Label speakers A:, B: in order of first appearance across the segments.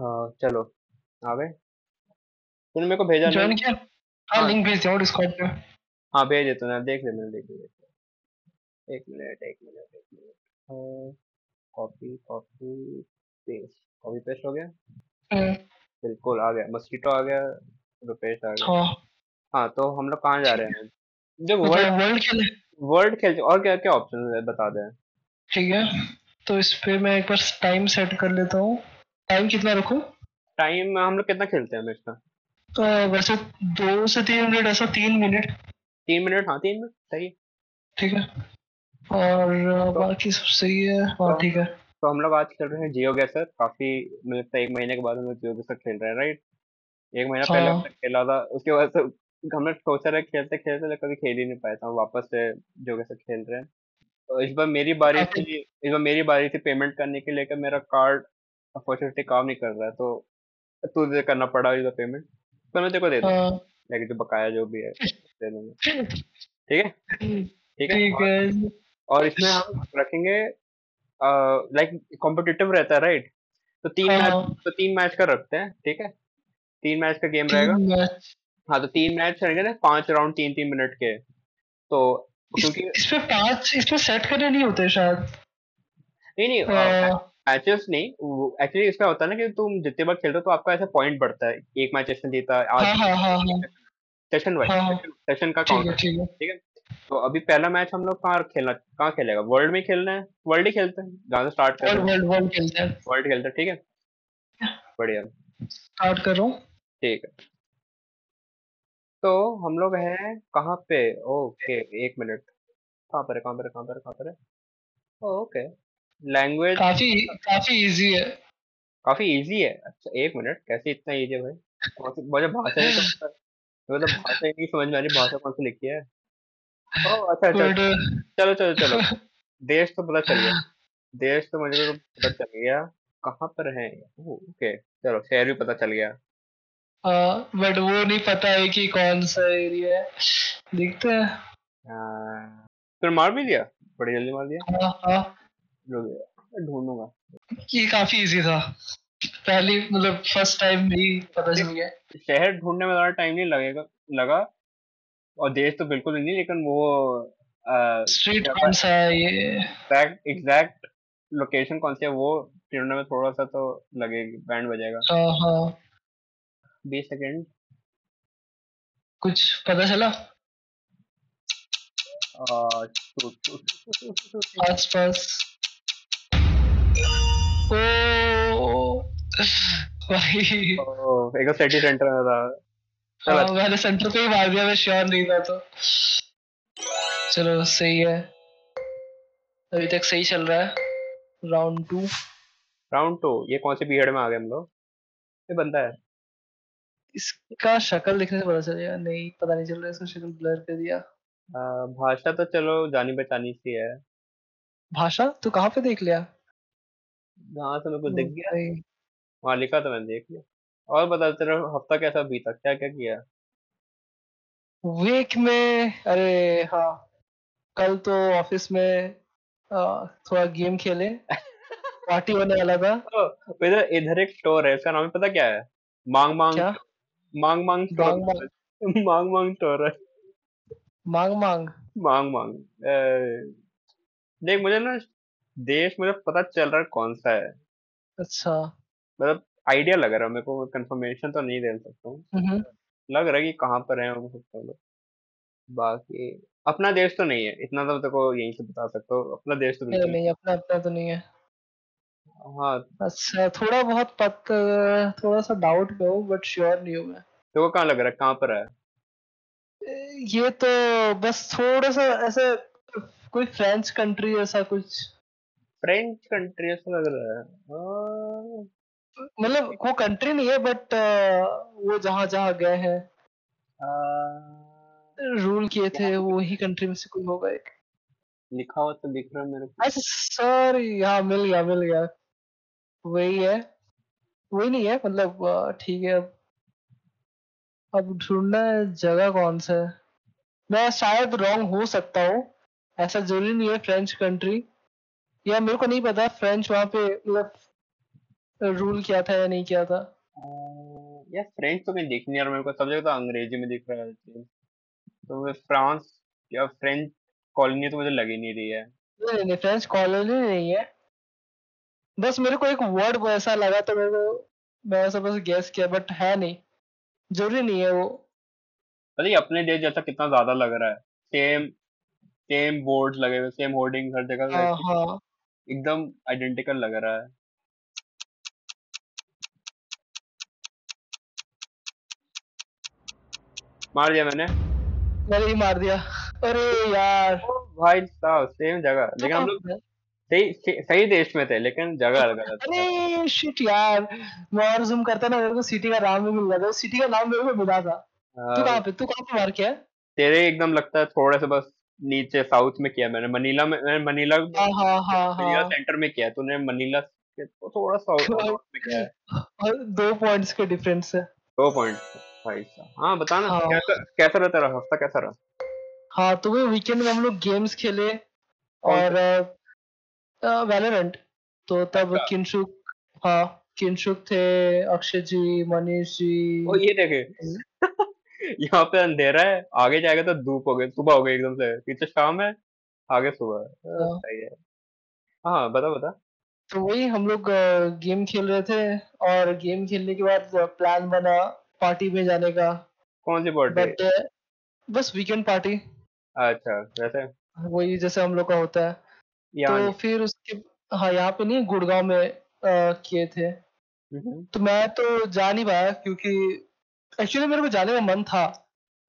A: हाँ चलो। आ गए। तूने मेरे को भेजा
B: ज्वाइन
A: नहीं?
B: किया? हाँ
A: हाँ।
B: लिंक भेज दिया डिस्कॉर्ड पे
A: हाँ भेज दे तूने देख ले मैंने देख लिया। एक मिनट एक मिनट एक minute. Copy copy paste copy paste हो गया?
B: हम्म,
A: बिल्कुल आ गया। मस्कीटो आ गया रुपेश आ गया।
B: हाँ।
A: हाँ तो हम लोग कहाँ जा रहे
B: हैं?
A: जब वर्ल्ड
B: वर्ल्ड खेले।
A: वर्ल्ड खेल और क्या क्या ऑप्शन है? बता दे।
B: ठीक है। तो इस पे मैं एक बार टाइम सेट कर लेता हूँ। टाइम कितना रखूँ?
A: टाइम हम लोग कितना खेलते हैं का?
B: तो वैसे दो से तीन मिनट ऐसा तीन मिनट
A: तीन मिनट हाँ तीन मिनट सही। है
B: ठीक है। और
A: तो,
B: बाकी सब सही है? हाँ
A: तो
B: ठीक है।
A: तो हम लोग आज खेल रहे हैं जियो गैसर। काफ़ी मुझे लगता है एक महीने के बाद हम लोग जियो गैसर खेल रहे हैं राइट एक महीना
B: हाँ।
A: पहले खेला था उसके बाद से हमने सोचा रहे खेलते खेलते कभी खेल ही नहीं पाया था। वापस से जियो गैसर खेल रहे हैं। तो इस बार मेरी बारी थी इस बार मेरी बारी थी पेमेंट करने के लेकर मेरा कार्ड अनफॉर्चुनेटली काम नहीं कर रहा है तो तुझे करना पड़ा बार पेमेंट तो मैं तेरे को दे
B: हाँ।
A: लाइक जो बकाया जो भी है दे दूँगा। ठीक है? ठीक है? और इसमें हम रखेंगे लाइक कॉम्पिटिटिव रहता है राइट तो तीन
B: हाँ।
A: मैच
B: हाँ
A: तो तीन मैच का रखते हैं ठीक है? तीन मैच का गेम रहेगा। हाँ तो तीन मैच रहेंगे ना पाँच राउंड तीन तीन मिनट के। तो क्योंकि
B: इस पे पाँच इसमें सेट करने नहीं होते शायद।
A: नहीं नहीं
B: अ,
A: मैचेस नहीं एक्चुअली इसमें होता है ना कि तुम जितने बार खेलते हो तो आपका ऐसा पॉइंट बढ़ता है। एक मैच ऐसे जीता आज सेशन वाइज सेशन सेशन का काउंट
B: ठीक है।
A: ठीक है? तो अभी पहला मैच हम लोग कहाँ खेलना कहाँ खेलेगा? वर्ल्ड में खेलना है? वर्ल्ड ही खेलते हैं जहाँ से स्टार्ट कर हैं।
B: वर्ल्ड वर्ल्ड खेलते हैं।
A: वर्ल्ड खेलते हैं ठीक है? बढ़िया।
B: स्टार्ट कर रहा हूँ।
A: ठीक है। तो हम लोग हैं कहाँ पे? ओके एक मिनट कहाँ पर है कहाँ पर है कहाँ पर है कहाँ पर है? ओके लैंग्वेज
B: काफ़ी काफ़ी इजी है।
A: काफ़ी इजी है। अच्छा एक मिनट कैसे इतना इजी है भाई? मुझे भाषा तो मतलब भाषा ही नहीं समझ में आ रही भाषा कौन सी लिखी है? ओह अच्छा अच्छा चलो चलो चलो। देश तो पता चल गया। देश तो मुझे तो पता चल गया। कहाँ पर है? ओके चलो शहर भी पता चल गया।
B: बट वो नहीं पता है कि कौन सा एरिया है। देखते हैं।
A: फिर मार भी दिया? बड़ी जल्दी मार दिया?
B: हाँ हाँ।
A: ढूंढूँगा।
B: ये काफ़ी इजी था। पहली मतलब फ़र्स्ट टाइम ही पता चल गया।
A: शहर ढूँढने में ज़्यादा टाइम नहीं लगेगा लगा। और देश तो बिल्कुल नहीं लेकिन वो
B: स्ट्रीट कौन सा है ये?
A: एग्जैक्ट एग्जैक्ट लोकेशन कौन सी है वो ढूँढने में थोड़ा सा तो लगेगी बैंड बजेगा।
B: हाँ हाँ।
A: बीस सेकेंड
B: कुछ पता चला? आस पास ओ भाई।
A: एक सिटी सेंटर में था।
B: हाँ मैंने सेंटर पे ही मार दिया मैं श्योर नहीं था तो। चलो सही है। अभी तक सही चल रहा है। राउंड टू
A: राउंड टू ये कौन से पीरियड में आ गए हम लोग? ये बंदा है।
B: इसका शक्ल देखने से पता चलेगा नहीं पता नहीं चल रहा इसका शक्ल ब्लर कर दिया।
A: आ, भाषा तो चलो जानी पहचानी सी है।
B: भाषा तू कहाँ पे देख लिया?
A: जहाँ से मेरे को दिख गया
B: भाई
A: वहाँ लिखा तो मैंने देख लिया। और बता तेरा हफ़्ता कैसा बीता? क्या क्या किया?
B: वीक में अरे हाँ कल तो ऑफ़िस में आ, थोड़ा गेम खेले पार्टी होने वाला था।
A: तो इधर इधर एक स्टोर है इसका नाम पता क्या है? मांग मांग
B: क्या?
A: मांग मांग
B: मांग
A: स्टोर। मांग मांग। स्टोर है।
B: मांग मांग।
A: मांग मांग। देख मुझे ना देश मुझे पता चल रहा है कौन सा है।
B: अच्छा।
A: मतलब आइडिया लग रहा है मेरे को कंफर्मेशन तो नहीं दे सकता हूँ।
B: हम्म।
A: लग रहा है कि कहाँ पर है सकता लोग। बाकी अपना देश तो नहीं है इतना तो को यहीं से बता सकता हूँ अपना देश तो
B: नहीं नहीं अपना अपना तो नहीं है।
A: हाँ।
B: अच्छा थोड़ा बहुत पत थोड़ा सा डाउट में हूँ बट श्योर नहीं हूँ मैं।
A: को कहाँ लग रहा है कहाँ पर है?
B: ये तो बस थोड़ा सा ऐसे कोई फ्रेंच कंट्री ऐसा कुछ।
A: फ्रेंच कंट्री ऐसा लग रहा है। हाँ,
B: मतलब वो कंट्री नहीं है बट वो जहाँ जहाँ गए हैं। रूल किए थे वो ही कंट्री में से कोई होगा एक।
A: लिखा हुआ तो दिख रहा मेरे को।
B: सॉरी हाँ मिल गया मिल गया। वही है। वही नहीं है मतलब ठीक है। अब अब ढूंढना है जगह कौन सा है। मैं शायद रॉन्ग हो सकता हूँ। ऐसा ज़रूरी नहीं है फ्रेंच कंट्री या मेरे को नहीं पता फ्रेंच वहाँ पे मतलब रूल किया था या नहीं किया था।
A: यार फ्रेंच तो कहीं दिख नहीं रहा मेरे को सब जगह तो अंग्रेज़ी में दिख रहा है तो फ्रांस या फ्रेंच कॉलोनी तो मुझे लग ही नहीं रही है।
B: नहीं नहीं फ्रेंच कॉलोनी नहीं है। बस मेरे को एक वर्ड ऐसा लगा तो मेरे को मैं ऐसा बस गैस किया बट है नहीं। ज़रूरी नहीं है वो।
A: अरे अपने देश जैसा कितना ज़्यादा लग रहा है। सेम सेम बोर्ड लगे हुए सेम होर्डिंग हर जगह
B: हाँ हाँ।
A: एकदम आइडेंटिकल लग रहा है। मार दिया मैंने।
B: मैंने ही मार दिया। अरे यार।
A: भाई साहब सेम जगह। लेकिन हम लोग सही सही देश में थे लेकिन जगह अलग अलग
B: अरे शिट यार। मैं और जूम करता ना मेरे को सिटी का नाम भी मिल रहा था। सिटी का नाम मेरे को मिला था। तू कहाँ पे तू कहाँ पे मार किया
A: तेरे एकदम लगता है थोड़े से बस। नीचे साउथ में किया मैंने मनीला में मैंने मनीला
B: हाँ हाँ हाँ हाँ।
A: सेंटर में किया तूने मनीला के तो थोड़ा साउथ में किया है।
B: और दो पॉइंट्स के डिफरेंस है।
A: दो पॉइंट भाई साहब। हाँ बता ना
B: हाँ।
A: कैसा कैसा रहा? तेरा हफ़्ता कैसा रहा?
B: हाँ तो वो वीकेंड में हम लोग गेम्स खेले और वैलोरेंट तो तब
A: अच्छा।
B: किंशुक हाँ किंशुक थे अक्षय जी मनीष जी।
A: ओ ये देखे। यहाँ पे अंधेरा है आगे जाएगा तो धूप हो गई सुबह हो गई एकदम से। पीछे शाम है आगे सुबह है।
B: हाँ।
A: सही है। हाँ बता बता
B: तो वही हम लोग गेम खेल रहे थे और गेम खेलने के बाद प्लान बना पार्टी में जाने का।
A: कौन सी बर्थडे
B: बट बस वीकेंड पार्टी।
A: अच्छा वैसे?
B: वही जैसे हम लोग का होता है।
A: यहाँ
B: तो फिर उसके हाँ यहाँ पे नहीं गुड़गांव में किए थे।
A: हम्म,
B: तो मैं तो जा नहीं पाया क्योंकि एक्चुअली मेरे को जाने का मन था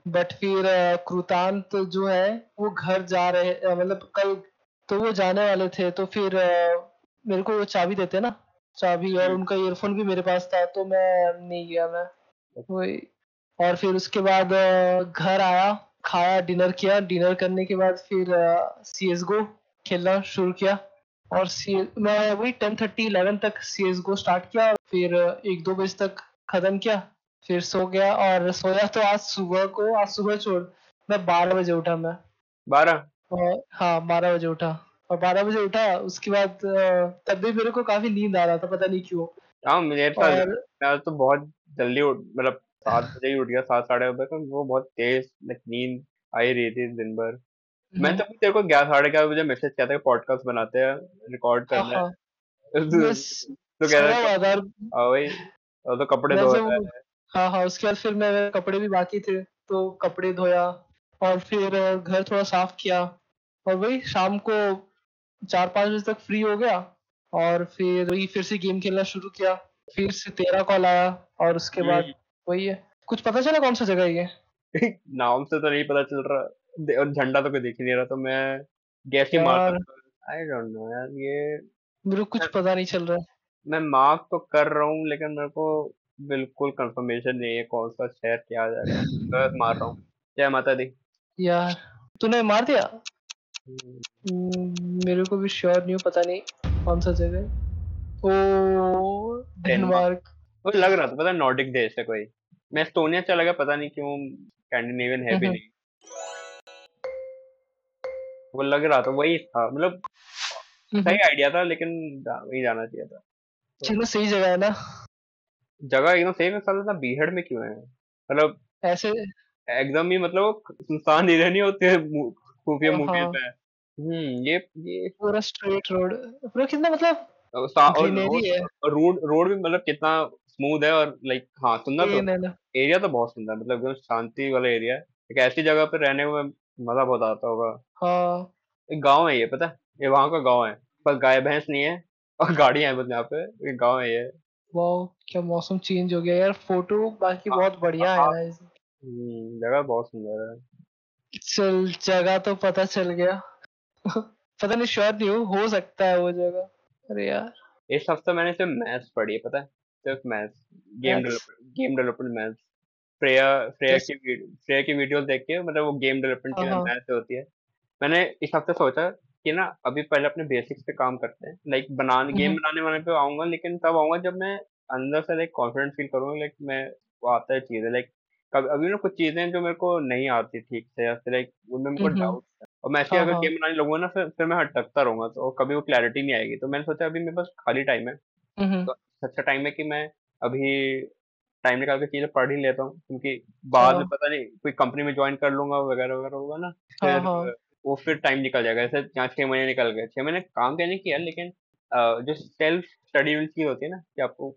B: बट फिर कृतांत जो है वो घर जा रहे मतलब कल तो वो जाने वाले थे तो फिर मेरे को वो चाबी देते ना चाबी और
A: हम्म।
B: उनका ईयरफोन भी मेरे पास था तो मैं नहीं गया मैं। वही। और फिर उसके बाद घर आया खाया डिनर किया डिनर करने के बाद फिर सी एस गो खेलना शुरू किया। और सी मैं वही टेन थर्टी इलेवन तक सी एस गो स्टार्ट किया फिर एक दो बजे तक खत्म किया। फिर सो गया और सोया तो आज सुबह को आज सुबह छोड़ मैं बारह बजे उठा मैं।
A: बारह?
B: हाँ बारह बजे उठा। और बारह बजे उठा उसके बाद तब भी मेरे को काफ़ी नींद आ रहा था पता नहीं क्यों।
A: हाँ मेरे साथ
B: और
A: मैं तो बहुत जल्दी उठ मतलब सात बजे ही उठ गया सात साढ़े बजे तक वो बहुत तेज नींद आ ही रही थी दिन भर। मैं
B: हम्म,
A: तो तेरे को ग्यारह साढ़े ग्यारह बजे मैसेज किया था पॉडकास्ट बनाते हैं रिकॉर्ड
B: हाँ
A: करना है। तो तो कह रहा है
B: था
A: तो कपड़े धो रहा है।
B: हाँ हाँ उसके बाद फिर मेरे कपड़े भी बाकी थे तो कपड़े धोया और फिर घर थोड़ा साफ़ किया और वही शाम को चार पाँच बजे तक फ्री हो गया और फिर वही फिर से गेम खेलना शुरू किया। फिर से तेरा कॉल आया और उसके बाद वही है। कुछ पता चला कौन सा जगह है ये?
A: नाम से तो नहीं पता चल रहा। दे- और झंडा तो कोई दिख ही नहीं रहा तो मैं गैस ही मार
B: यार।
A: आई डोंट नो यार ये
B: मेरे को कुछ पता नहीं चल रहा। है
A: मैं मार्क तो कर रहा हूँ लेकिन मेरे को बिल्कुल कंफर्मेशन नहीं है कौन सा शहर क्या जाएगा बस मार रहा हूँ। जय माता दी।
B: यार तूने मार दिया?
A: हम्म,
B: हम्म, मेरे को भी श्योर नहीं पता नहीं कौन सा जगह है। ओ डेनमार्क
A: मुझे लग रहा था पता नॉर्डिक देश है कोई। मैं एस्टोनिया चला गया पता नहीं क्यों स्कैंडिनेवियन है भी
B: हम्म।
A: नहीं। वो लग रहा था वही था मतलब सही आइडिया था लेकिन वही जाना चाहिए था।
B: चलो सही जगह है ना।
A: जगह एकदम सही है साला इतना बीहड़ में क्यों है? मतलब
B: ऐसे
A: एकदम ही मतलब वो सुनसान एरिया नहीं होते मु- खुफिया
B: हाँ।
A: मूवीज़ में हम्म ये ये
B: पूरा स्ट्रेट रोड पूरा कितना मतलब
A: और सा- और
B: ग्रीनरी है।
A: रोड रोड रोड भी मतलब कितना स्मूथ है और लाइक हाँ सुंदर तो
B: प्लेन है ना
A: एरिया तो बहुत सुंदर है, मतलब एकदम शांति वाला एरिया है। एक ऐसी जगह पे रहने में मज़ा बहुत आता होगा।
B: हाँ।
A: एक गाँव है ये पता है? ये वहाँ का गाँव है। पर गाय भैंस नहीं है और गाड़ियाँ हैं बस यहाँ पे। एक गाँव है ये।
B: वाह क्या मौसम चेंज हो गया यार। फ़ोटो बाकी
A: हाँ,
B: बहुत बढ़िया
A: हाँ।
B: है।
A: हम्म, जगह बहुत सुंदर है।
B: चल जगह तो पता चल गया। पता नहीं श्योर नहीं हूँ हो सकता है वो जगह। अरे यार।
A: इस हफ़्ते मैंने सिर्फ़ मैथ्स पढ़ी है पता है? सिर्फ़ maths game development game development maths Freya Freya की वीडियो फ्रेया की वीडियोस देख के मतलब वो गेम डेवलपमेंट की
B: हाँ, हाँ।
A: मैथ्स होती है। मैंने इस हफ़्ते सोचा कि ना अभी पहले अपने बेसिक्स पे काम करते हैं। लाइक बनाने गेम
B: हम्म।
A: बनाने वाले पे आऊँगा लेकिन तब आऊँगा जब मैं अंदर से लाइक कॉन्फिडेंट फील करूँगा लाइक मैं वो आता है चीज़ें। लाइक कभी अभी ना कुछ चीज़ें जो मेरे को नहीं आती ठीक से या फिर लाइक उनमें मेरे को
B: हम्म।
A: डाउट और मैं ऐसे
B: हाँ,
A: अगर
B: हाँ।
A: गेम बनाने लगूँगा ना फिर फिर मैं हटकता रहूँगा तो कभी वो क्लैरिटी नहीं आएगी। तो मैंने सोचा अभी मेरे पास खाली टाइम है।
B: हम्म,
A: तो अच्छा टाइम है कि मैं अभी टाइम निकाल के चीज़ें पढ़ ही लेता हूँ क्योंकि बाद में
B: हाँ
A: पता नहीं कोई कंपनी में ज्वाइन कर लूँगा वगैरह वगैरह होगा ना
B: हाँ
A: फिर
B: हाँ।
A: वो फिर टाइम निकल जाएगा। ऐसे यहाँ छह महीने निकल गए। छह महीने काम क्या नहीं किया लेकिन जो सेल्फ स्टडी चीज़ होती है ना कि आपको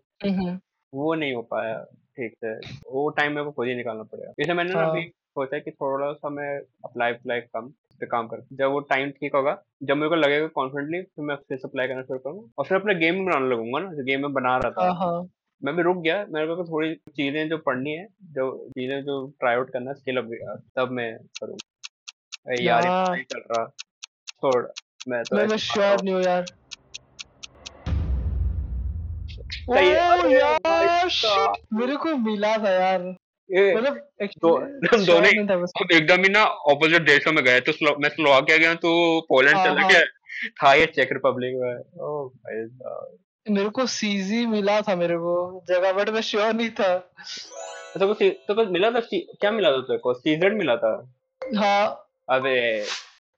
A: वो नहीं हो पाया ठीक से वो टाइम मेरे को खुद ही निकालना पड़ेगा। जैसे मैंने ना अभी
B: हाँ
A: सोचा कि थोड़ा सा मैं अप्लाई अप्लाई कम पे काम कर जब वो टाइम ठीक होगा जब मेरे को लगेगा कॉन्फिडेंटली फिर मैं फिर अप्लाई करना शुरू करूँगा। और फिर अपने गेम बनाने लगूँगा ना जो गेम में बना रहा था।
B: हाँ हाँ।
A: मैं भी रुक गया मेरे को थोड़ी चीज़ें जो पढ़नी है जो चीज़ें जो ट्राई आउट करना है स्किल अप तब मैं करूँगा। यार ये तो नहीं चल रहा। छोड़ मैं तो
B: मैं श्योर नहीं हूँ यार। ओ मेरे को मिला था यार। मतलब
A: दो दोनों हम एकदम ही ना ऑपोजिट देशों में गए। तो स्लो, मैं स्लोवाकिया गया तो पोलैंड
B: हाँ
A: चला
B: हाँ
A: गया। था ये चेक रिपब्लिक में। ओ भाई
B: मेरे को सीजी मिला था मेरे को जगह बट मैं श्योर नहीं था।
A: तो तो मिला था क्या मिला था तेरे को? सीजेड मिला था?
B: हाँ।
A: अबे।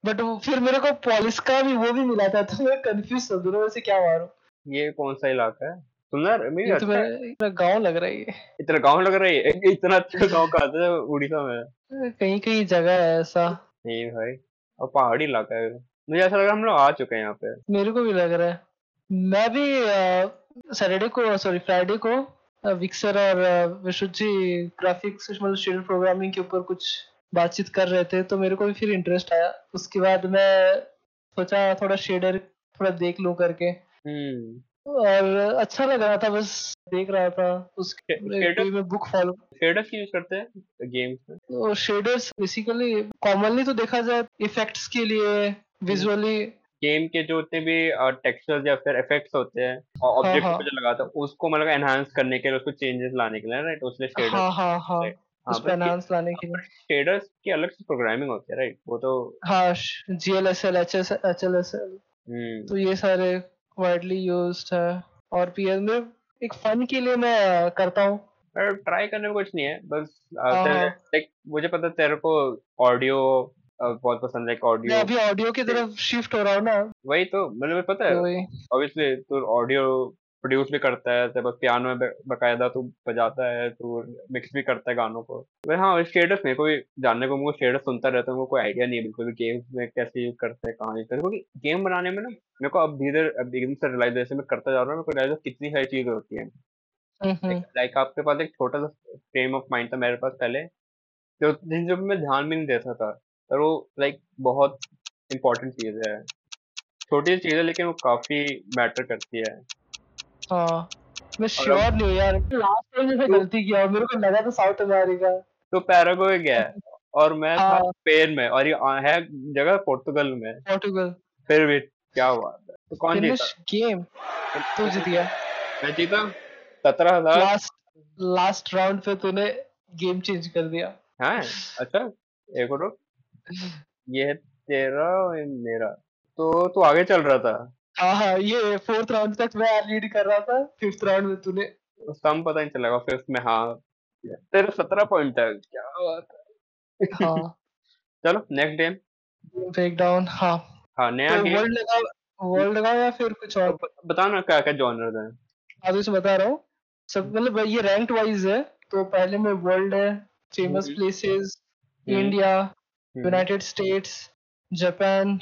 B: बट फिर मेरे को पॉलिस का भी वो भी मिला था तो मैं कंफ्यूज था दोनों में से क्या मारूं?
A: ये कौन सा इलाका है? सुंदर मेरी
B: तो
A: अच्छा
B: मेरा
A: है
B: मेरा गाँव लग रहा है ये।
A: इतना गाँव लग रहा है इतना अच्छा गाँव कहाँ से है? उड़ीसा में
B: कहीं कहीं जगह है ऐसा।
A: नहीं भाई और पहाड़ी इलाका है। मुझे ऐसा लगा हम लोग आ चुके हैं यहाँ पे।
B: मेरे को भी लग रहा है। मैं भी सैटरडे को सॉरी फ्राइडे को विक्सर और विशुद्ध जी ग्राफिक्स मतलब शेडर प्रोग्रामिंग के ऊपर कुछ बातचीत कर रहे थे तो मेरे को भी फिर इंटरेस्ट आया। उसके बाद मैं सोचा थोड़ा शेडर थोड़ा देख लूँ करके।
A: हम्म।
B: और अच्छा लग रहा था बस देख रहा था। उसके
A: shader
B: book follow
A: shaders use करते हैं गेम्स में?
B: तो शेडर्स बेसिकली कॉमनली तो देखा जाए इफेक्ट्स के लिए विजुअली
A: गेम के जो उतने भी टेक्सचर्स या फिर इफेक्ट्स होते हैं और
B: हाँ
A: ऑब्जेक्ट
B: हाँ।
A: पे जो लगाता है उसको मतलब एनहांस करने के लिए उसको चेंजेस लाने के लिए राइट उसलिए शेडर्स
B: हाँ हाँ हाँ।
A: राइट
B: उस
A: हाँ
B: पे एनहांस लाने के लिए।
A: शेडर्स की अलग से प्रोग्रामिंग होती है राइट वो तो
B: हाँ G L S L H S H L S L
A: hmm.
B: तो ये सारे वाइडली यूज्ड है। और पी एल में एक फन के लिए मैं करता हूँ।
A: ट्राई करने में कुछ नहीं है बस अ,
B: हाँ हाँ।
A: लाइक मुझे पता तेरे को ऑडियो बहुत पसंद है
B: मैं
A: ऑडियो
B: अभी ऑडियो की तरफ़ शिफ्ट हो रहा हूँ ना।
A: वही तो मतलब पता है
B: तो
A: ऑब्वियसली तू ऑडियो प्रोड्यूस भी करता है तेरे पास पियानो में बकायदा तू बजाता है तू मिक्स भी करता है गानों को। पर हाँ स्टेटस मेरे को भी जानने को मुझे स्टेटस सुनता रहता हूँ कोई आइडिया नहीं है बिल्कुल भी गेम्स में कैसे यूज़ करते हैं कहाँ यूज़ करते क्योंकि गेम बनाने में ना मेरे को अब धीरे अब एकदम से रियलाइजेशन में करता जा रहा हूँ मेरे को रियलाइज़ कितनी सारी चीज़ होती है। लाइक आपके पास एक छोटा सा फ्रेम ऑफ़ माइंड था मेरे पास पहले जो जिन जो मैं ध्यान भी नहीं देता था पर वो लाइक बहुत इंपॉर्टेंट चीज़ है। छोटी सी चीज़ है लेकिन वो काफ़ी मैटर करती है।
B: हाँ। मैं श्योर नहीं हूँ यार। लास्ट टाइम मैंने गलती किया और मेरे को लगा था साउथ अमेरिका
A: तो पैराग्वे गया। और मैं था
B: हाँ।
A: स्पेन में और ये है जगह पोर्तुगल में। फिर भी क्या बात है तो कौन जीता?
B: गेम तू जीत गया।
A: मैं जीता। सत्रह हज़ार।
B: लास्ट लास्ट राउंड पे तूने गेम चेंज कर दिया।
A: है अच्छा। एक और। ये है तेरा और मेरा। तो तू आगे चल रहा था।
B: हाँ हाँ ये फोर्थ राउंड तक मैं लीड कर रहा था। फिफ्थ राउंड में तूने
A: सम पता नहीं चलेगा फिफ्थ में हाँ। तेरा सत्रह पॉइंट है क्या बात है।
B: हाँ।
A: चलो नेक्स्ट गेम
B: ब्रेक डाउन हाँ।
A: हाँ नया
B: तो वर्ल्ड लगाओ वर्ल्ड लगाओ या फिर कुछ और?
A: बता ना क्या क्या जॉनर है।
B: बता रहा हूँ। सब मतलब ये रैंक वाइज है तो पहले में वर्ल्ड है famous places India United States Japan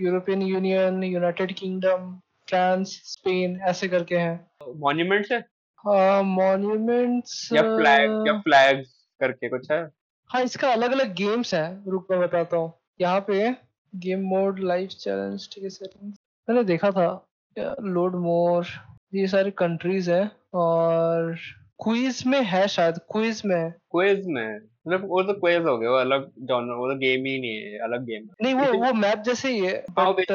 B: European Union United Kingdom France Spain ऐसे करके हैं।
A: मॉन्यूमेंट्स है?
B: हाँ मॉन्यूमेंट्स
A: या फ्लैग या फ्लैग्स करके कुछ है?
B: हाँ इसका अलग अलग गेम्स हैं। रुक मैं बताता हूँ। यहाँ पे गेम मोड लाइफ चैलेंज ठीक है सेटिंग्स मैंने देखा था। लोड मोर ये सारी कंट्रीज़ है। और क्विज में है शायद क्विज में।
A: क्विज में। मतलब वो तो क्विज हो गया वो अलग जॉनर वो तो गेम ही नहीं है अलग गेम है।
B: नहीं वो वो मैप जैसे ही है
A: हाँ
B: बट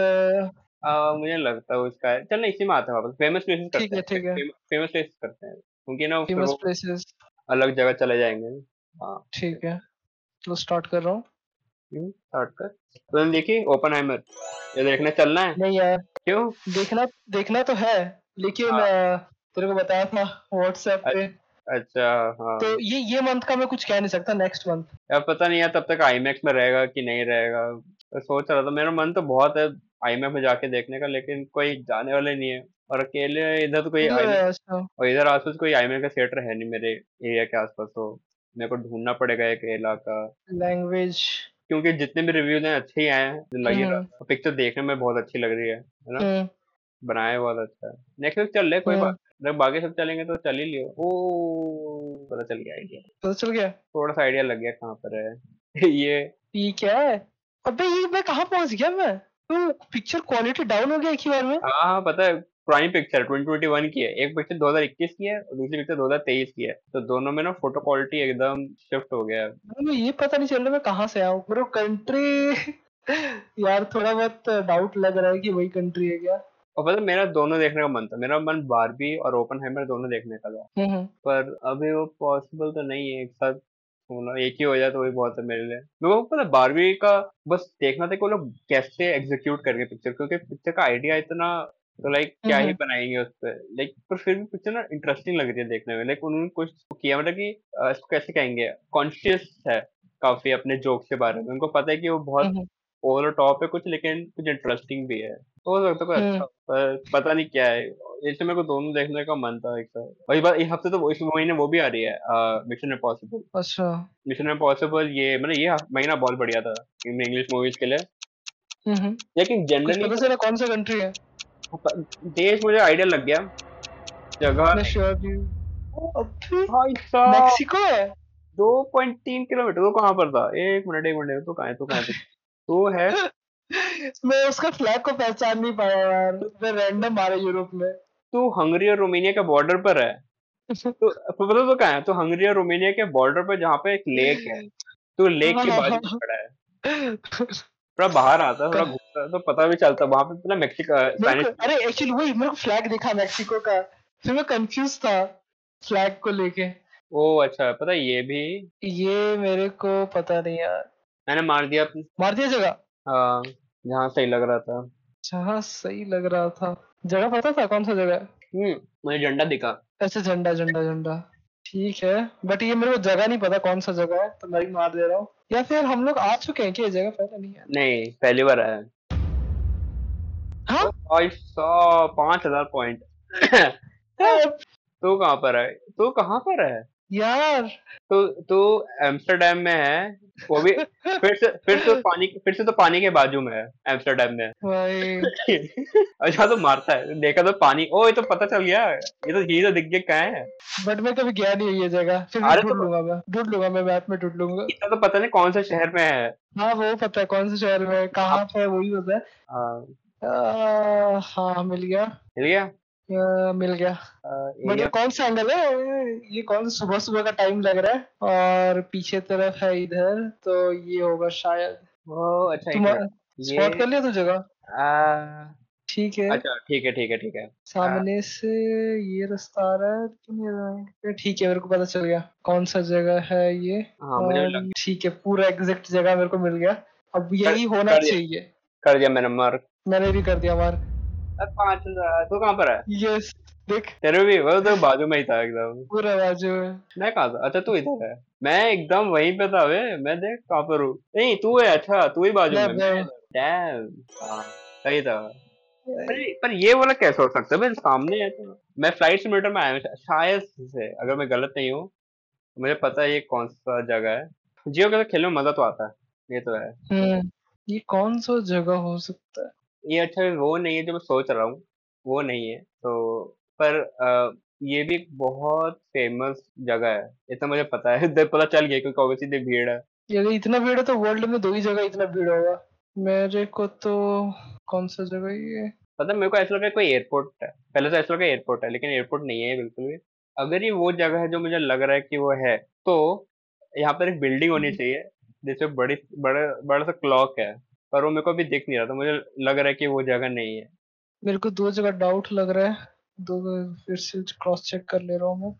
A: आ, मुझे लगता है उसका है। चल इसी में आते हैं वापस। फ़ेमस प्लेसेस करते
B: हैं ठीक है।
A: फ़ेमस प्लेसेस करते हैं। क्योंकि ना
B: फ़ेमस प्लेसेस
A: अलग जगह चले जाएँगे। हाँ
B: ठीक है। तो स्टार्ट कर रहा हूँ।
A: स्टार्ट कर। तो तुमने देखी ओपन हाइमर ये देखने चलना है?
B: नहीं यार।
A: क्यों?
B: देखना देखना तो है लेकिन
A: हाँ।
B: तेरे को बताया था व्हाट्सएप पे।
A: अच्छा हाँ।
B: तो ये ये मंथ का मैं कुछ कह नहीं सकता नेक्स्ट मंथ
A: यार पता नहीं यार तब तक आईमैक्स में रहेगा कि नहीं रहेगा। सोच रहा था मेरा मन तो बहुत है आईमैक्स में जाके देखने का लेकिन कोई जाने वाले नहीं है। और अकेले इधर तो कोई और इधर आसपास कोई आईएमए का थिएटर है नहीं मेरे एरिया के आसपास तो मेरे को ढूंढना पड़ेगा एक इलाका
B: लैंग्वेज
A: क्योंकि जितने भी रिव्यूज़ हैं अच्छे ही आए हैं लग ही रहा
B: हम्म।
A: पिक्चर देखने में बहुत अच्छी लग रही है है ना?
B: हम्म।
A: बनाया बहुत अच्छा है। नेक्स्ट वीक चल ले कोई
B: हम्म।
A: बात जब बाकी सब चलेंगे तो चल ही लियो। ओ। पता चल गया आइडिया
B: पता चल गया?
A: थोड़ा सा आइडिया लग गया कहाँ पर है। ये।
B: ये क्या है। अबे ये मैं कहाँ पहुँच गया मैं? तो पिक्चर क्वालिटी डाउन हो गया एक ही बार में।
A: हाँ हाँ पता है प्राइम पिक्चर 2021 की है। एक पिक्चर 2021 की है और दूसरी पिक्चर 2023 की है। तो दोनों में ना फ़ोटो क्वालिटी एकदम शिफ्ट हो गया। है
B: ये पता नहीं चल रहा मैं कहाँ से हूँ। मेरे कंट्री यार थोड़ा बहुत डाउट लग रहा है कि वही कंट्री है क्या?
A: और पता मेरा दोनों देखने का मन था। मेरा मन बारबी और ओपन दोनों देखने का था।
B: हम्म हम्म।
A: पर अभी वो पॉसिबल तो नहीं है एक साथ होना एक ही हो जाए तो वही बहुत है मेरे लिए। मेरे को पता बारहवीं का बस देखना था कि वो लोग कैसे एग्जीक्यूट करेंगे पिक्चर क्योंकि पिक्चर का आइडिया इतना तो लाइक क्या ही
B: हम्म।
A: बनाएँगे उस पर लाइक पर फिर भी पिक्चर ना इंटरेस्टिंग लग रही है देखने में। लाइक उन्होंने कुछ किया मतलब कि इसको कैसे कहेंगे? कॉन्शियस है काफ़ी अपने जोक्स के बारे में। उनको पता है कि वो बहुत
B: हम्म।
A: ओवर टॉप है कुछ लेकिन कुछ इंटरेस्टिंग भी है। तो हो सकता है अच्छा
B: हम्म
A: पर पता नहीं क्या है। इसलिए मेरे को दोनों देखने का मन था एक साथ। और इस बार इस हफ़्ते तो इस महीने वो भी आ रही है मिशन इम्पॉसिबल
B: अच्छा।
A: मिशन इम्पॉसिबल ये मतलब ये महीना बहुत बढ़िया था इंग्लिश मूवीज़ के लिए।
B: हम्म।
A: लेकिन जनरली
B: कौन सा कंट्री है?
A: देश मुझे आइडिया लग गया। जगह
B: मेक्सिको है।
A: दो पॉइंट तीन किलोमीटर तो कहाँ पर था? एक मिनट एक मिनट तो कहाँ है तो कहाँ है? तो है।
B: मैं उसका फ्लैग को पहचान नहीं पाया यार मैं रैंडम मारा यूरोप में।
A: तू हंगरी और रोमानिया के बॉर्डर पर है। तो तो पता तो कहाँ है? तो हंगरी और रोमानिया के बॉर्डर पर जहाँ पे एक लेक है। तो लेक के बाजू खड़ा है। थोड़ा बाहर आता थोड़ा घूमता तो पता भी चलता वहाँ पे पता मेक्सिको
B: अरे एक्चुअली वही मेरे को फ्लैग दिखा मेक्सिको का। फिर मैं कंफ्यूज था फ्लैग को लेके।
A: ओ अच्छा पता ये भी
B: ये मेरे को पता नहीं यार।
A: मैंने मार दिया अपनी।
B: मार दिया जगह?
A: हाँ जहाँ सही लग रहा था।
B: जहाँ सही लग रहा था। जगह पता था कौन सा जगह?
A: हम्म मुझे झंडा दिखा।
B: अच्छा झंडा झंडा झंडा। ठीक है बट ये मेरे को जगह नहीं पता कौन सा जगह है तो मैं ही मार दे रहा हूँ। या फिर हम लोग आ चुके हैं क्या? ये जगह पहले नहीं है।
A: नहीं पहली बार आया।
B: हाँ?
A: पाँच हज़ार पॉइंट तू कहाँ पर है? तू कहाँ पर है?
B: यार।
A: तो तू एम्स्टरडेम में है वो भी फिर से फिर से पानी फिर से तो पानी के बाजू में है एम्स्टरडेम में।
B: भाई।
A: अच्छा तो मारता है देखा तो पानी ओ ये तो पता चल गया ये तो ही तो दिख गया कहाँ है?
B: बट मैं कभी गया नहीं ये जगह फिर ढूंढ
A: तो-
B: लूँगा मैं ढूंढ लूँगा मैं मैप में ढूंढ लूँगा।
A: इतना तो पता नहीं कौन से शहर में है।
B: हाँ वो पता है कौन से शहर में कहाँ पे है वही पता है।
A: हाँ,
B: हाँ मिल गया।
A: मिल गया?
B: मिल गया। बट ये कौन सा एंगल है? ये कौन सा सुबह सुबह का टाइम लग रहा है? और पीछे तरफ़ है इधर तो ये होगा शायद।
A: ओ अच्छा
B: स्पॉट कर लिया तू जगह? ठीक है।
A: अच्छा ठीक है ठीक है ठीक है।
B: सामने से ये रास्ता आ रहा है लेकिन ये ठीक है मेरे को पता चल गया। कौन सा जगह है ये?
A: हाँ
B: ठीक है पूरा एग्जैक्ट जगह मेरे को मिल गया। अब यही होना चाहिए।
A: कर दिया मैंने मार्क।
B: मैंने भी कर दिया मार
A: पाँच कहाँ पर है?
B: यस देख।
A: तेरे भी वो तो बाजू में ही था एकदम।
B: पूरा बाजू है
A: मैं कहा था? अच्छा तू इधर है। मैं एकदम वहीं पे था वे। मैं देख कहाँ पर हूँ? नहीं तू है अच्छा तू ही बाजू
B: में।
A: डैम हाँ, सही था। अरे पर ये वाला कैसे हो सकता है? सामने है तो। मैं फ़्लाइट सिमुलेटर में आया हूँ शायद से अगर मैं गलत नहीं हूँ। मुझे पता है ये कौन सा जगह है। जियो के साथ खेलने में मज़ा तो आता है ये तो है।
B: हम्म ये कौन सा जगह हो सकता है?
A: ये अच्छा वो नहीं है जो मैं सोच रहा हूँ वो नहीं है। तो पर अ, ये भी एक बहुत फ़ेमस जगह है इतना मुझे पता है इधर पता चल गया क्योंकि ऑब्वियसली भीड़ है।
B: यदि इतना भीड़ है तो वर्ल्ड में दो ही जगह इतना भीड़ होगा। मेरे को तो कौन सा जगह ये?
A: पता है मेरे को ऐसा लगा कोई एयरपोर्ट है। पहले तो ऐसा लगा एयरपोर्ट है लेकिन एयरपोर्ट नहीं है बिल्कुल भी। अगर ये वो जगह है जो मुझे लग रहा है कि वो है तो यहाँ पर एक बिल्डिंग होनी चाहिए जिसमें बड़ी बड़ा बड़ा सा क्लॉक है। पर वो मेरे को अभी दिख नहीं रहा था मुझे लग रहा है कि वो जगह नहीं है।
B: मेरे को दो जगह डाउट लग रहा है। दो फिर से क्रॉस चेक कर ले रहा हूँ मैं।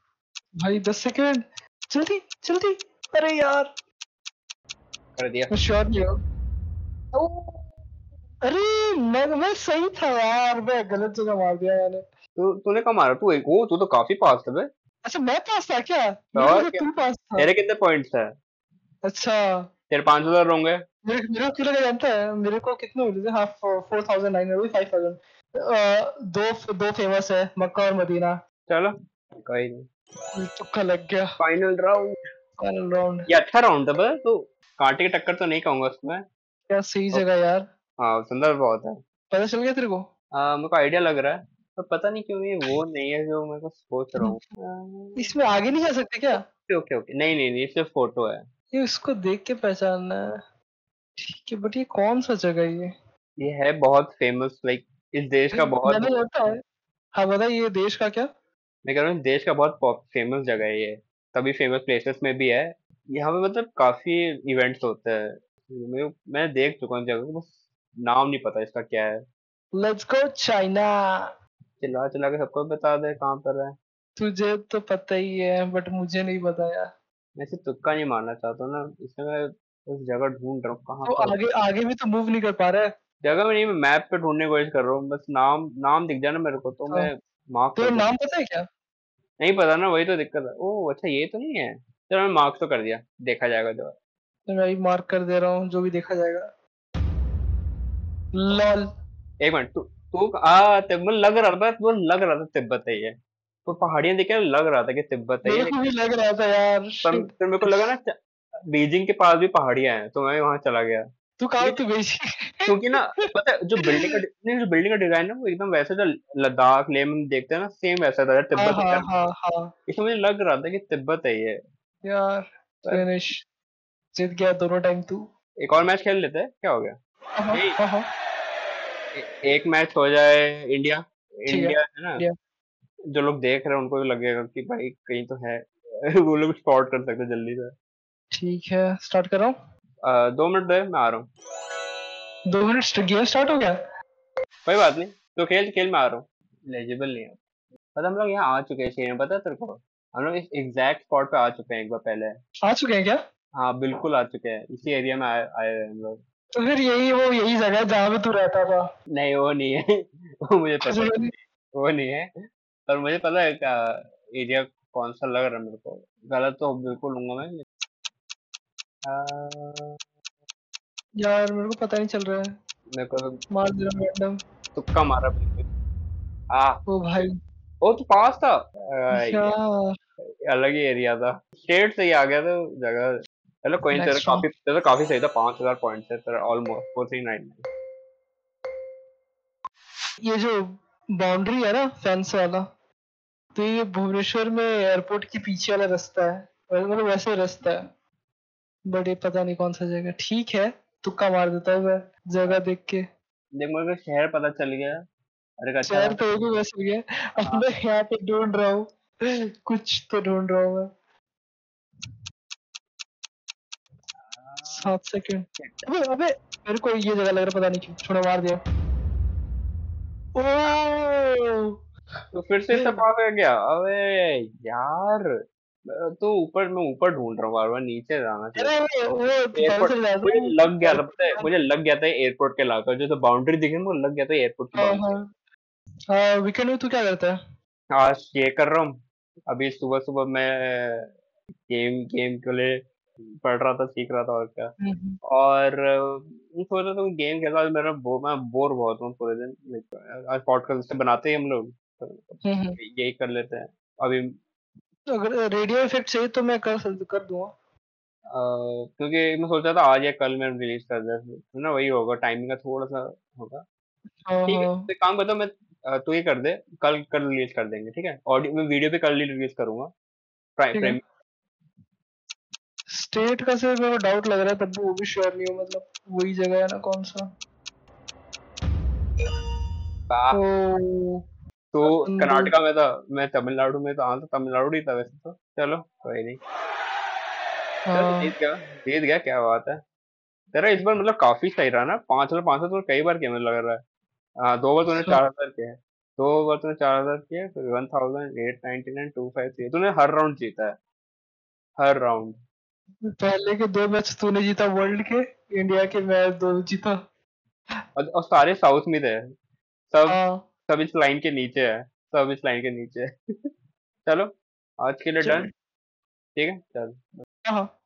B: भाई दस सेकेंड जल्दी जल्दी अरे यार।
A: कर दिया।
B: मैं श्योर नहीं हूँ। अरे मैं मैं सही था यार। मैं गलत जगह मार दिया मैंने।
A: तू तूने कहाँ मारा? तू एक ओ तू तो काफ़ी पास था बे
B: अच्छा मैं पास था क्या?
A: और
B: तू पास था।
A: तेरे कितने पॉइंट्स है?
B: अच्छा।
A: तेरे पाँच हज़ार होंगे।
B: मेरे मेरे को क्यों लगा जानता है? मेरे को कितने मिले थे? हाँ four thousand nine five thousand दो दो फ़ेमस है मक्का और मदीना.
A: चलो। कोई नहीं।
B: तुक्का लग गया.
A: फाइनल राउंड
B: फाइनल राउंड
A: ये अच्छा राउंड था पता तो कांटे की टक्कर तो नहीं कहूँगा उसमें।
B: क्या सही जगह यार.
A: हाँ सुंदर बहुत है।
B: पता चल गया तेरे को?
A: आ, मेरे को आइडिया लग रहा है पर पता नहीं क्यों ये वो नहीं है जो मैं को सोच रहा हूँ।
B: इसमें आगे नहीं जा सकते क्या?
A: ओके ओके नहीं नहीं नहीं सिर्फ़ फ़ोटो है।
B: ये इसको देख के पहचानना है। ठीक है बट ये कौन सा जगह है ये?
A: ये है बहुत फ़ेमस लाइक इस देश का बहुत
B: मैंने लगता है। हाँ बता ये देश का क्या?
A: मैं कह रहा हूँ देश का बहुत फ़ेमस जगह है ये। तभी फ़ेमस प्लेसेस में भी है। यहाँ पे मतलब काफ़ी इवेंट्स होते हैं। मैं मैं देख चुका हूँ जगह को बस नाम नहीं पता इसका क्या है।
B: लेट्स गो चाइना
A: चिल्ला चिल्ला के सबको बता दे कहाँ पर है।
B: तुझे तो पता ही है बट मुझे नहीं पता यार।
A: मैं सिर्फ़ तुक्का नहीं मारना चाहता हूँ ना। इसमें मैं उस जगह ढूंढ रहा हूँ कहाँ
B: तो आगे आगे भी तो मूव नहीं कर पा रहा है।
A: जगह में नहीं मैं मैप पे ढूँढने की कोशिश कर रहा हूँ बस नाम नाम दिख जाए ना मेरे को तो
B: हाँ।
A: मैं मार्क
B: तो नाम पता है क्या?
A: नहीं पता ना वही तो दिक्कत है। ओह अच्छा ये तो नहीं है। चलो मैं मार्क्स तो कर दिया। देखा जाएगा जो है।
B: तो मैं मार्क कर दे रहा हूँ जो भी देखा जाएगा। लॉल
A: एक मिनट तू तू आ तिब्बत लग रहा था वो लग रहा था तिब्बत है ये। तो पहाड़ियाँ देख लग रहा था कि तिब्बत है
B: मेरे को भी लग रहा था यार
A: पर मेरे को लगा ना बीजिंग के पास भी पहाड़ियाँ हैं तो मैं वहाँ चला गया।
B: तू कहा तू बेची
A: क्योंकि ना पता है जो बिल्डिंग का नहीं जो बिल्डिंग का डिज़ाइन है वो एकदम वैसे जो लद्दाख लेह में देखते हैं ना सेम वैसा था
B: हाँ
A: तिब्बत
B: हाँ
A: है
B: हाँ हाँ।
A: इसमें मुझे लग रहा था कि तिब्बत है ये।
B: यार फिनिश जीत गया दोनों टाइम तू।
A: एक और मैच खेल लेते हैं क्या हो गया?
B: हाँ। हाँ
A: एक मैच हो जाए इंडिया। इंडिया है ना? जो लोग देख रहे हैं उनको भी लगेगा कि भाई कहीं तो है। वो लोग स्पॉट कर सकते हैं जल्दी से।
B: ठीक है स्टार्ट कर रहा हूँ?
A: दो मिनट दे मैं आ रहा हूँ।
B: दो मिनट गेम स्टार्ट हो गया?
A: कोई बात नहीं तो खेल खेल में आ रहा हूँ। एलिजिबल नहीं है। पता हम लोग यहाँ आ चुके हैं सीन पता है तेरे को? हम लोग इस एग्जैक्ट स्पॉट पे आ चुके हैं एक बार पहले।
B: आ चुके हैं क्या?
A: हाँ बिल्कुल आ चुके हैं। इसी एरिया में आए आए हैं हम लोग।
B: तो फिर यही वो यही जगह है जहाँ पे तू रहता था।
A: नहीं वो नहीं है। वो मुझे पता
B: नहीं-
A: वो नहीं है। पर मुझे पता है एरिया कौन सा लग रहा है मेरे को। गलत तो बिल्कुल लूँगा मैं
B: यार मेरे को पता नहीं चल रहा है।
A: मेरे को तो
B: मार दे रहा रैंडम
A: तुक्का मारा बिल्कुल आ।
B: ओ भाई।
A: वो तो पास था? अलग ही एरिया था। स्टेट से ही आ गया था जगह। चलो कोई तेरा काफ़ी तेरा काफ़ी सही था पाँच हज़ार पॉइंट से तेरा ऑलमोस्ट फोर थ्री नाइन
B: ये जो बाउंड्री है ना फेंस वाला तो ये भुवनेश्वर में एयरपोर्ट के पीछे वाला रास्ता है। मतलब वैसे रास्ता है। बट ये पता नहीं कौन सा जगह। ठीक है तुक्का मार देता हूँ मैं जगह देख के।
A: देख मेरे को शहर पता चल गया। अरे अच्छा
B: शहर तो एक ही बस गया अब मैं यहाँ पे ढूंढ रहा हूँ। कुछ तो ढूंढ रहा हूँ मैं। सात सेकंड अबे अबे मेरे को ये जगह लग रहा पता नहीं क्यों। छोड़ा मार दिया। ओ
A: तो फिर से पास हो गया। अबे यार। तो ऊपर मैं ऊपर ढूंढ रहा हूँ बार बार नीचे जाना चाहिए।
B: अरे वो
A: मुझे लग गया था पता है मुझे लग गया था एयरपोर्ट के इलाका जो तो बाउंड्री दिखी मुझे लग गया था एयरपोर्ट की
B: हाँ हाँ। हाँ वीकेंड में तू क्या करता है?
A: आज ये कर रहा हूँ अभी सुबह सुबह मैं गेम गेम के लिए पढ़ रहा था सीख रहा था और क्या।
B: हम्म,
A: और सोच रहा था गेम खेल रहा मेरा बो, मैं बोर बहुत हूँ पूरे दिन आज पॉडकास्ट बनाते ही हम लोग तो
B: हम्म, हम्म।
A: यही कर लेते हैं। अभी
B: अगर रेडियो इफ़ेक्ट चाहिए तो मैं कर सक- कर दूँगा।
A: अ, क्योंकि मैं सोच रहा था आज या कल मैं रिलीज़ कर दे तो ना? वही होगा टाइमिंग का थोड़ा सा होगा।
B: हाँ
A: ठीक है
B: हाँ।
A: तो एक काम करता हूँ मैं तू ये कर दे कल कल रिलीज़ कर देंगे ठीक है? ऑडियो मैं वीडियो पे कल ही रिलीज़ करूँगा। प्राइम
B: ठीक है।
A: प्राइम
B: स्टेट का से मेरे को डाउट लग रहा है तब भी वो भी श्योर नहीं हो मतलब वही जगह है ना कौन सा? ओ
A: तो
B: हम्म।
A: कर्नाटका में था मैं तमिलनाडु में था हाँ तो तमिलनाडु ही था वैसे तो। चलो कोई नहीं। चल
B: हाँ।
A: जीत गया जीत गया क्या बात है। तेरा इस बार मतलब काफ़ी सही रहा ना पाँच हज़ार पाँच सौ तो कई बार किया लग रहा है। हाँ दो बार तूने
B: अच्छा।
A: चार हज़ार किया है। दो बार तूने चार हज़ार किया फिर one thousand eight ninety nine two five three तूने हर राउंड जीता है। हर राउंड।
B: पहले के दो मैच तूने जीता वर्ल्ड के इंडिया के मैच दो जीता।
A: और, और सारे साउथ में थे। सब
B: हाँ।
A: सब इस लाइन के नीचे है सब इस लाइन के नीचे है। चलो आज के लिए डन ठीक है चल।
B: हाँ।